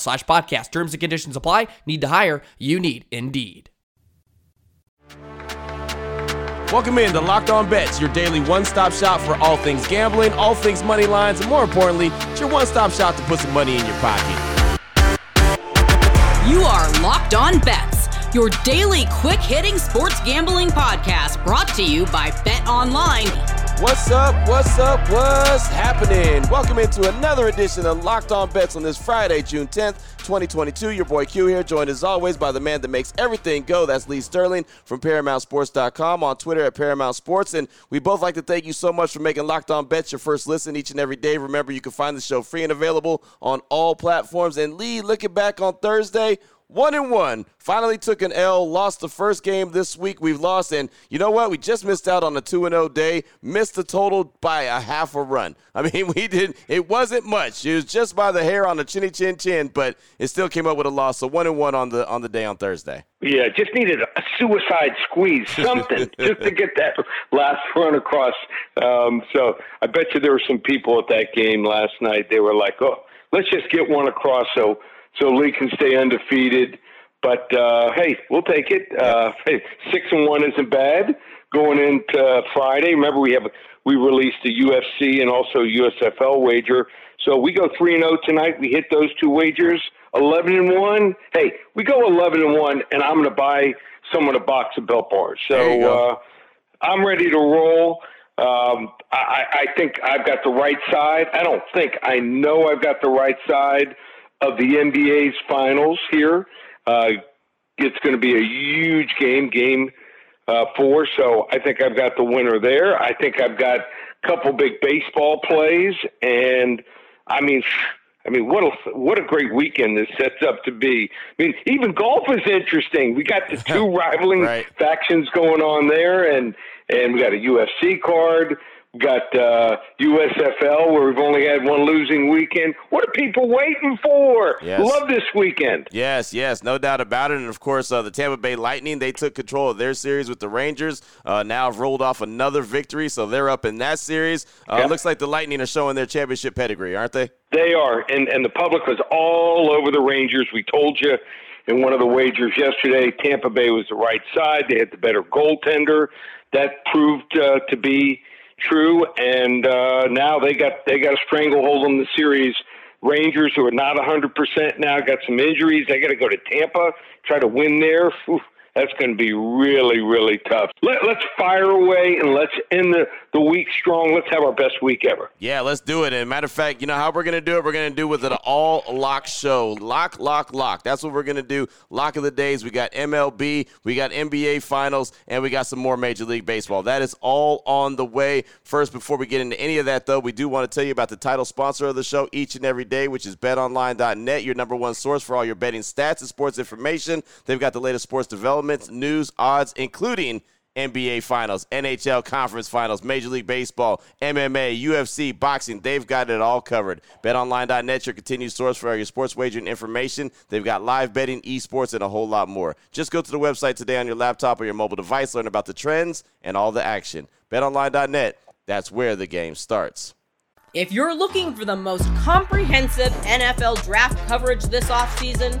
slash podcast. Terms and conditions apply. Need to hire? You need Indeed. Welcome in to Locked On Bets, your daily one-stop shop for all things gambling, all things money lines, and more importantly, it's your one-stop shop to put some money in your pocket. You are Locked On Bets, your daily quick-hitting sports gambling podcast brought to you by Bet Online. What's up? What's up? What's happening? Welcome into another edition of Locked On Bets on this Friday, June 10th, 2022. Your boy Q here, joined as always by the man that makes everything go. That's Lee Sterling from ParamountSports.com on Twitter at Paramount Sports. And we both like to thank you so much for making Locked On Bets your first listen each and every day. Remember, you can find the show free and available on all platforms. And Lee, looking back on Thursday, one and one. Finally took an L. Lost the first game this week. We've lost, and you know what? We just missed out on a two and zero day. Missed the total by a half a run. I mean, we didn't. It wasn't much. It was just by the hair on the chinny chin chin, but it still came up with a loss. So one and one on the on the day on Thursday. Yeah, just needed a suicide squeeze, something, just to get that last run across. Um, so I bet you there were some people at that game last night. They were like, "Oh, let's just get one across." So so Lee can stay undefeated. But uh, hey, we'll take it. Uh, hey, six and one isn't bad going into Friday. Remember, we have we released a UFC and also USFL wager, so we go three and zero tonight. We hit those two wagers. Eleven and one. Hey, we go eleven and one, and I'm going to buy someone a box of Built Bars. So uh, I'm ready to roll. Um, I, I think I've got the right side. I don't think I know I've got the right side of the NBA's finals here. Uh, it's going to be a huge game, game uh, four. So I think I've got the winner there. I think I've got a couple big baseball plays, and I mean. I mean, what a what a great weekend this sets up to be. I mean, even golf is interesting. We got the two rivaling Right. factions going on there, and and we got a UFC card. Got uh, USFL where we've only had one losing weekend. What are people waiting for? Yes. Love this weekend. Yes, yes, no doubt about it. And of course, uh, the Tampa Bay Lightning, they took control of their series with the Rangers. Uh, now have rolled off another victory, so they're up in that series. Uh, Yeah. Looks like the Lightning are showing their championship pedigree, aren't they? They are, and and the public was all over the Rangers. We told you in one of the wagers yesterday, Tampa Bay was the right side. They had the better goaltender. That proved uh, to be true, and uh, now they got they got a stranglehold on the series. Rangers, who are not 100% now, got some injuries. They got to go to Tampa, try to win there. Oof, that's going to be really, really tough. Let, let's fire away and let's end the, the week strong. Let's have our best week ever. Yeah, let's do it. And matter of fact, you know how we're gonna do it? We're gonna do with an all lock show. Lock, lock, lock. That's what we're gonna do. Lock of the days. We got MLB, we got NBA finals, and we got some more Major League Baseball. That is all on the way. First, before we get into any of that though, we do want to tell you about the title sponsor of the show each and every day, which is betonline.net, your number one source for all your betting stats and sports information. They've got the latest sports developments, news, odds, including NBA Finals, NHL Conference Finals, Major League Baseball, MMA, UFC, boxing. They've got it all covered. BetOnline.net, your continued source for all your sports wagering information. They've got live betting, esports, and a whole lot more. Just go to the website today on your laptop or your mobile device, learn about the trends and all the action. BetOnline.net, that's where the game starts. If you're looking for the most comprehensive NFL draft coverage this offseason,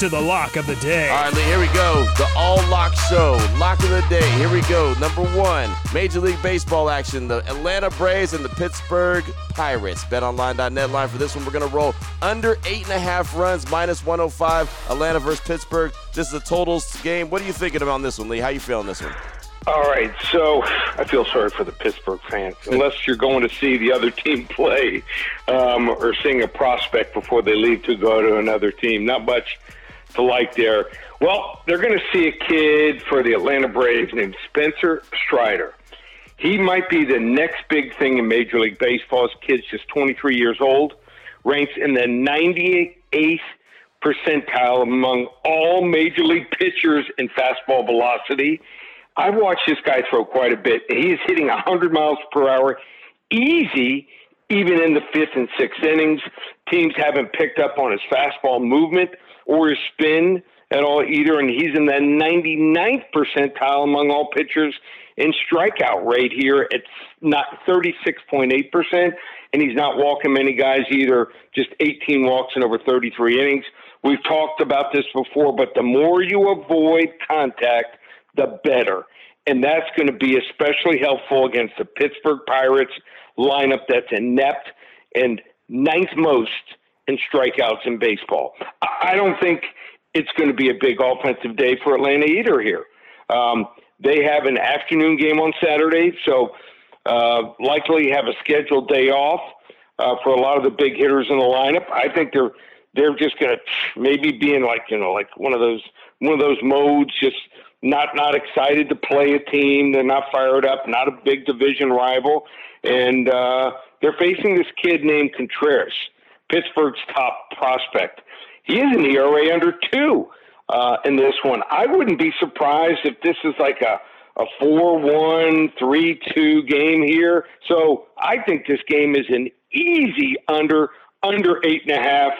to the lock of the day. All right, Lee, here we go. The All Lock Show. Lock of the day. Here we go. Number one, Major League Baseball action. The Atlanta Braves and the Pittsburgh Pirates. BetOnline.net line for this one. We're going to roll under eight and a half runs, minus 105. Atlanta versus Pittsburgh. This is a totals game. What are you thinking about this one, Lee? How you feeling this one? All right, so I feel sorry for the Pittsburgh fans. Unless you're going to see the other team play um, or seeing a prospect before they leave to go to another team, not much to like there. Well, they're going to see a kid for the Atlanta Braves named Spencer Strider. He might be the next big thing in Major League Baseball. His kid's just 23 years old, ranks in the 98th percentile among all Major League pitchers in fastball velocity. I've watched this guy throw quite a bit. He is hitting 100 miles per hour easy, even in the fifth and sixth innings. Teams haven't picked up on his fastball movement or his spin at all either, and he's in the 99th percentile among all pitchers in strikeout rate here. It's not 36.8%, and he's not walking many guys either, just 18 walks in over 33 innings. We've talked about this before, but the more you avoid contact, the better. And that's going to be especially helpful against the Pittsburgh Pirates lineup that's inept and ninth most in strikeouts in baseball. I don't think it's going to be a big offensive day for Atlanta either here. Um, they have an afternoon game on Saturday, so uh, likely have a scheduled day off uh, for a lot of the big hitters in the lineup. I think they're they're just going to maybe be in like you know like one of those one of those modes, just not not excited to play a team. They're not fired up. Not a big division rival, and uh, they're facing this kid named Contreras. Pittsburgh's top prospect. He is an ERA under two uh, in this one. I wouldn't be surprised if this is like a a 4-1, 3-2 game here. So I think this game is an easy under under eight and a half,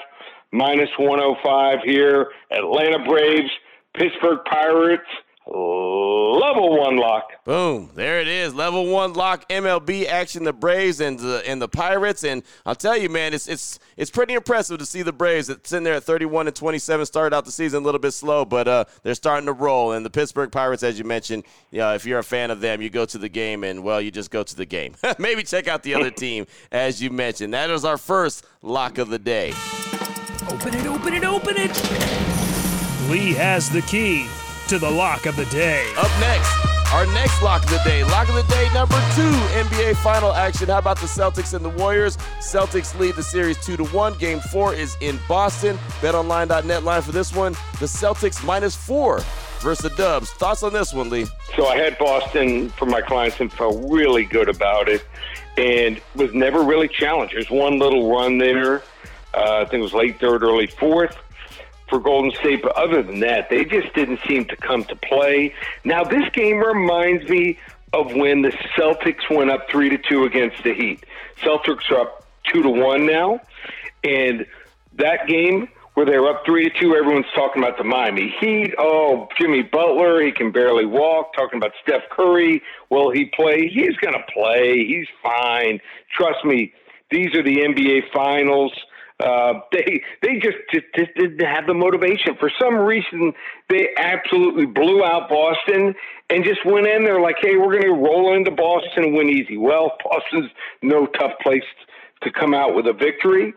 minus 105 here. Atlanta Braves, Pittsburgh Pirates level one lock. Boom! There it is, level one lock. MLB action. The Braves and the and the Pirates, and I'll tell you, man, it's it's it's pretty impressive to see the Braves. It's in there at 31 and 27. Started out the season a little bit slow, but uh, they're starting to roll. And the Pittsburgh Pirates, as you mentioned, yeah, if you're a fan of them, you go to the game, and well, you just go to the game. Maybe check out the other team, as you mentioned. That is our first lock of the day. Open it, open it, open it! Lee has the key to the lock of the day. Up next, our next lock of the day. Lock of the day number two, NBA final action. How about the Celtics and the Warriors? Celtics lead the series two to one. Game four is in Boston. BetOnline.net line for this one. The Celtics minus four versus the Dubs. Thoughts on this one, Lee? So I had Boston for my clients and felt really good about it, and was never really challenged. There's one little run there. Uh, I think it was late third, early fourth for Golden State, but other than that, they just didn't seem to come to play. Now, this game reminds me of when the Celtics went up three to two against the Heat. Celtics are up two to one now, and that game where they were up three to two, everyone's talking about the Miami Heat. Oh, Jimmy Butler, he can barely walk. Talking about Steph Curry, will he play? He's going to play. He's fine. Trust me. These are the NBA Finals. Uh, they they just, just just didn't have the motivation. For some reason, they absolutely blew out Boston and just went in there like, "Hey, we're going to roll into Boston and win easy." Well, Boston's no tough place to come out with a victory.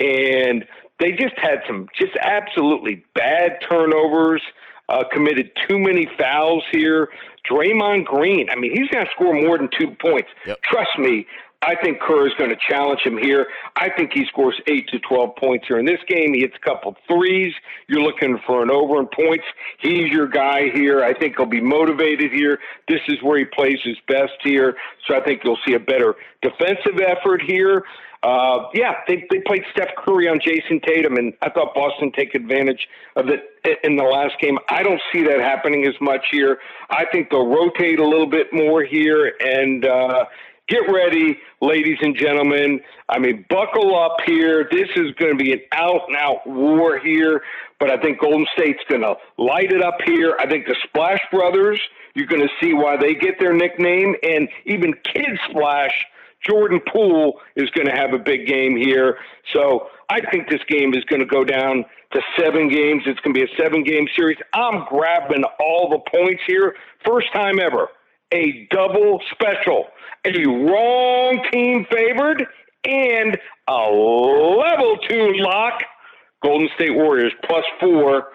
And they just had some just absolutely bad turnovers, uh, committed too many fouls here. Draymond Green, I mean, he's going to score more than two points. Yep. Trust me, I think Kerr is going to challenge him here. I think he scores eight to twelve points here in this game. He hits a couple threes. You're looking for an over in points. He's your guy here. I think he'll be motivated here. This is where he plays his best here. So I think you'll see a better defensive effort here. Uh, yeah, they, they played Steph Curry on Jayson Tatum, and I thought Boston take advantage of it in the last game. I don't see that happening as much here. I think they'll rotate a little bit more here, and uh, get ready, ladies and gentlemen. I mean, buckle up here. This is going to be an out and out war here, but I think Golden State's going to light it up here. I think the Splash Brothers, you're going to see why they get their nickname, and even Kid Splash Jordan Poole is going to have a big game here. So I think this game is going to go down to seven games. It's going to be a seven game series. I'm grabbing all the points here. First time ever. A double special. A wrong team favored and a level two lock. Golden State Warriors plus four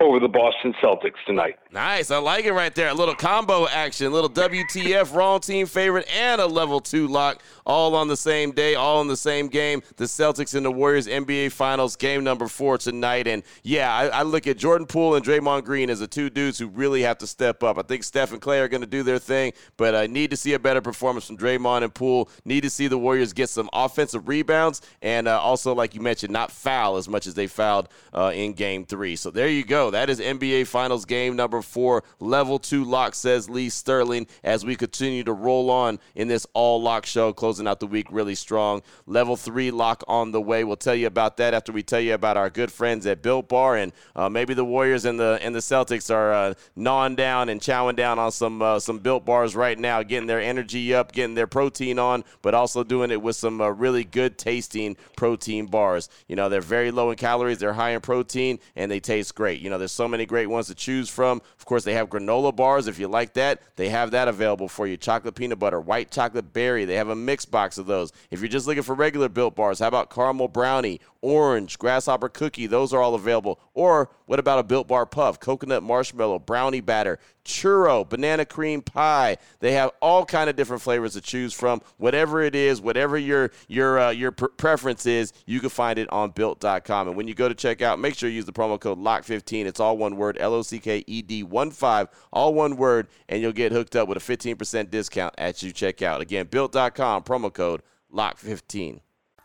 over the Boston Celtics tonight. Nice. I like it right there. A little combo action, little WTF, wrong team favorite, and a level two lock all on the same day, all in the same game. The Celtics and the Warriors NBA Finals, game number four tonight. And yeah, I, I look at Jordan Poole and Draymond Green as the two dudes who really have to step up. I think Steph and Clay are going to do their thing, but I need to see a better performance from Draymond and Poole. Need to see the Warriors get some offensive rebounds and uh, also, like you mentioned, not foul as much as they fouled uh, in game three. So there you go. That is NBA Finals game number four. Level two lock, says Lee Sterling, as we continue to roll on in this all lock show, closing out the week really strong. Level three lock on the way. We'll tell you about that after we tell you about our good friends at Built Bar, and uh, maybe the Warriors and the and the Celtics are uh, gnawing down and chowing down on some uh, some Built Bars right now, getting their energy up, getting their protein on, but also doing it with some uh, really good tasting protein bars. You know, they're very low in calories, they're high in protein, and they taste great. You know, there's so many great ones to choose from. Of course, they have granola bars. If you like that, they have that available for you. Chocolate peanut butter, white chocolate berry. They have a mix box of those. If you're just looking for regular built bars, how about caramel brownie, orange, grasshopper cookie? Those are all available. Or what about a built bar puff, coconut marshmallow, brownie batter, churro, banana cream pie? They have all kind of different flavors to choose from. Whatever it is, whatever your your uh, your pr- preference is, you can find it on built.com. And when you go to checkout, make sure you use the promo code LOCK15. It's all one word, L O C K E D 1 5, all one word, and you'll get hooked up with a 15% discount at you checkout. Again, built.com, promo code LOCK15.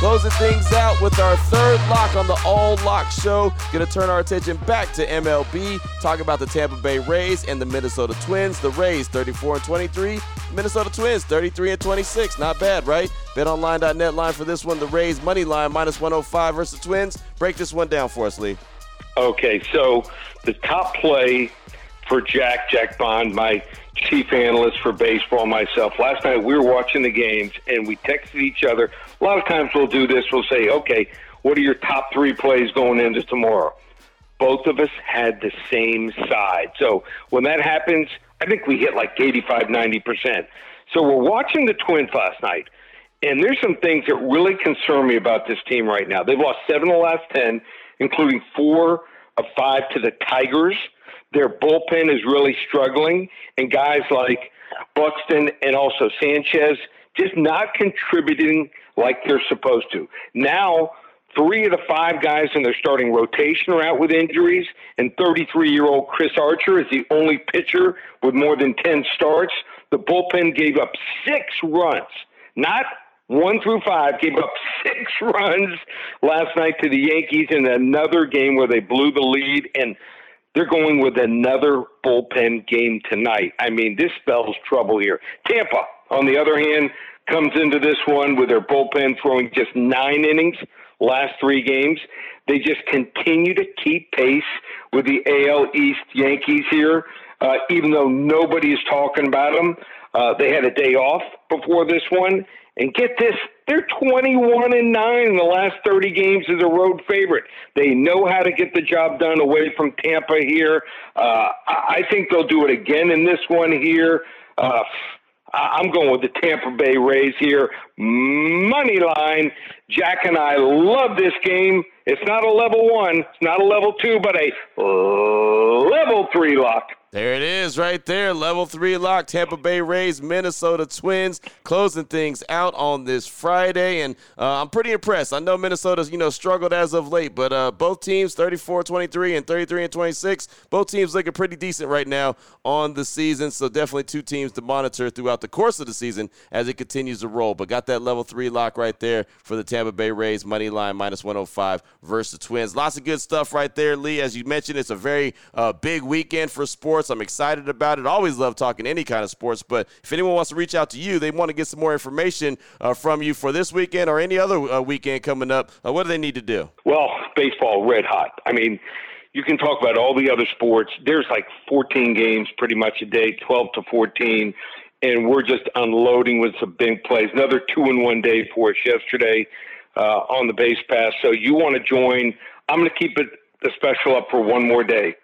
Closing things out with our third lock on the All Lock Show. Going to turn our attention back to MLB, talk about the Tampa Bay Rays and the Minnesota Twins. The Rays 34 and 23, Minnesota Twins 33 and 26. Not bad, right? BetOnline.net line for this one. The Rays money line minus 105 versus the Twins. Break this one down for us, Lee. Okay, so the top play for Jack, Jack Bond, my chief analyst for baseball, myself. Last night we were watching the games and we texted each other. A lot of times we'll do this. We'll say, okay, what are your top three plays going into tomorrow? Both of us had the same side. So when that happens, I think we hit like 85, 90%. So we're watching the Twins last night. And there's some things that really concern me about this team right now. They've lost seven of the last 10, including four of five to the Tigers. Their bullpen is really struggling, and guys like Buxton and also Sanchez just not contributing like they're supposed to. Now, three of the five guys in their starting rotation are out with injuries, and 33 year old Chris Archer is the only pitcher with more than 10 starts. The bullpen gave up six runs not one through five, gave up six runs last night to the Yankees in another game where they blew the lead, and they're going with another bullpen game tonight. I mean, this spells trouble here. Tampa, on the other hand, comes into this one with their bullpen throwing just nine innings last three games. They just continue to keep pace with the AL East Yankees here, uh, even though nobody is talking about them. Uh, they had a day off before this one, and get this, they're 21 and 9 in the last 30 games as a road favorite. They know how to get the job done away from Tampa here. Uh, I think they'll do it again in this one here. Uh, I'm going with the Tampa Bay Rays here. Money line. Jack and I love this game. It's not a level one, it's not a level two, but a level three lock. There it is, right there. Level three lock. Tampa Bay Rays, Minnesota Twins, closing things out on this Friday, and uh, I'm pretty impressed. I know Minnesota's you know struggled as of late, but uh, both teams 34-23 and 33 and 26. Both teams looking pretty decent right now on the season. So definitely two teams to monitor throughout the course of the season as it continues to roll. But got that level three lock right there for the Tampa Bay Rays money line minus 105 versus the Twins. Lots of good stuff right there, Lee. As you mentioned, it's a very uh, big weekend for sports. I'm excited about it. Always love talking any kind of sports. But if anyone wants to reach out to you, they want to get some more information uh, from you for this weekend or any other uh, weekend coming up. Uh, what do they need to do? Well, baseball red hot. I mean, you can talk about all the other sports. There's like 14 games pretty much a day, 12 to 14, and we're just unloading with some big plays. Another two in one day for us yesterday uh, on the base pass. So you want to join? I'm going to keep it the special up for one more day.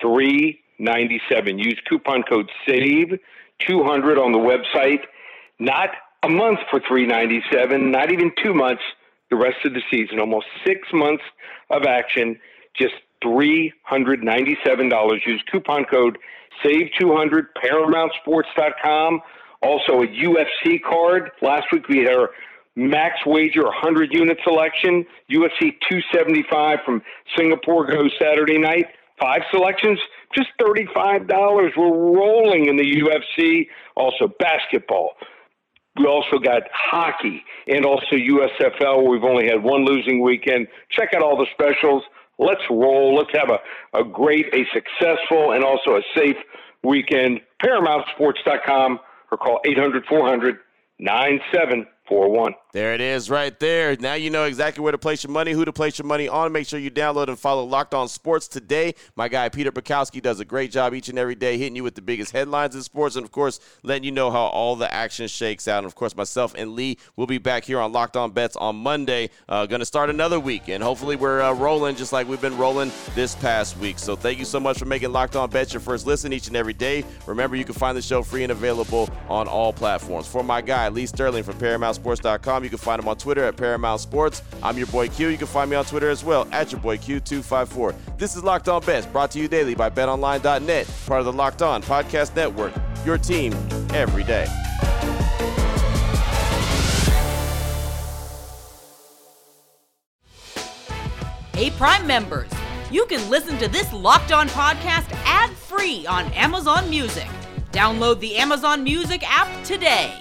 Three 97. Use coupon code SAVE 200 on the website. Not a month for 397, not even two months, the rest of the season. Almost six months of action, just $397. Use coupon code SAVE200, ParamountSports.com. Also, a UFC card. Last week we had our max wager 100 unit selection. UFC 275 from Singapore goes Saturday night. Five selections, just $35. We're rolling in the UFC. Also, basketball. We also got hockey and also USFL, we've only had one losing weekend. Check out all the specials. Let's roll. Let's have a, a great, a successful, and also a safe weekend. ParamountSports.com or call 800 400 9741. There it is right there. Now you know exactly where to place your money, who to place your money on. Make sure you download and follow Locked On Sports today. My guy Peter Bukowski does a great job each and every day hitting you with the biggest headlines in sports and, of course, letting you know how all the action shakes out. And, of course, myself and Lee will be back here on Locked On Bets on Monday. Uh, Going to start another week, and hopefully we're uh, rolling just like we've been rolling this past week. So thank you so much for making Locked On Bets your first listen each and every day. Remember, you can find the show free and available on all platforms. For my guy, Lee Sterling from ParamountSports.com, you can find him on Twitter at Paramount Sports. I'm your boy Q. You can find me on Twitter as well at your boy Q254. This is Locked On Bets, brought to you daily by BetOnline.net, part of the Locked On Podcast Network. Your team every day. Hey, Prime members, you can listen to this Locked On podcast ad free on Amazon Music. Download the Amazon Music app today.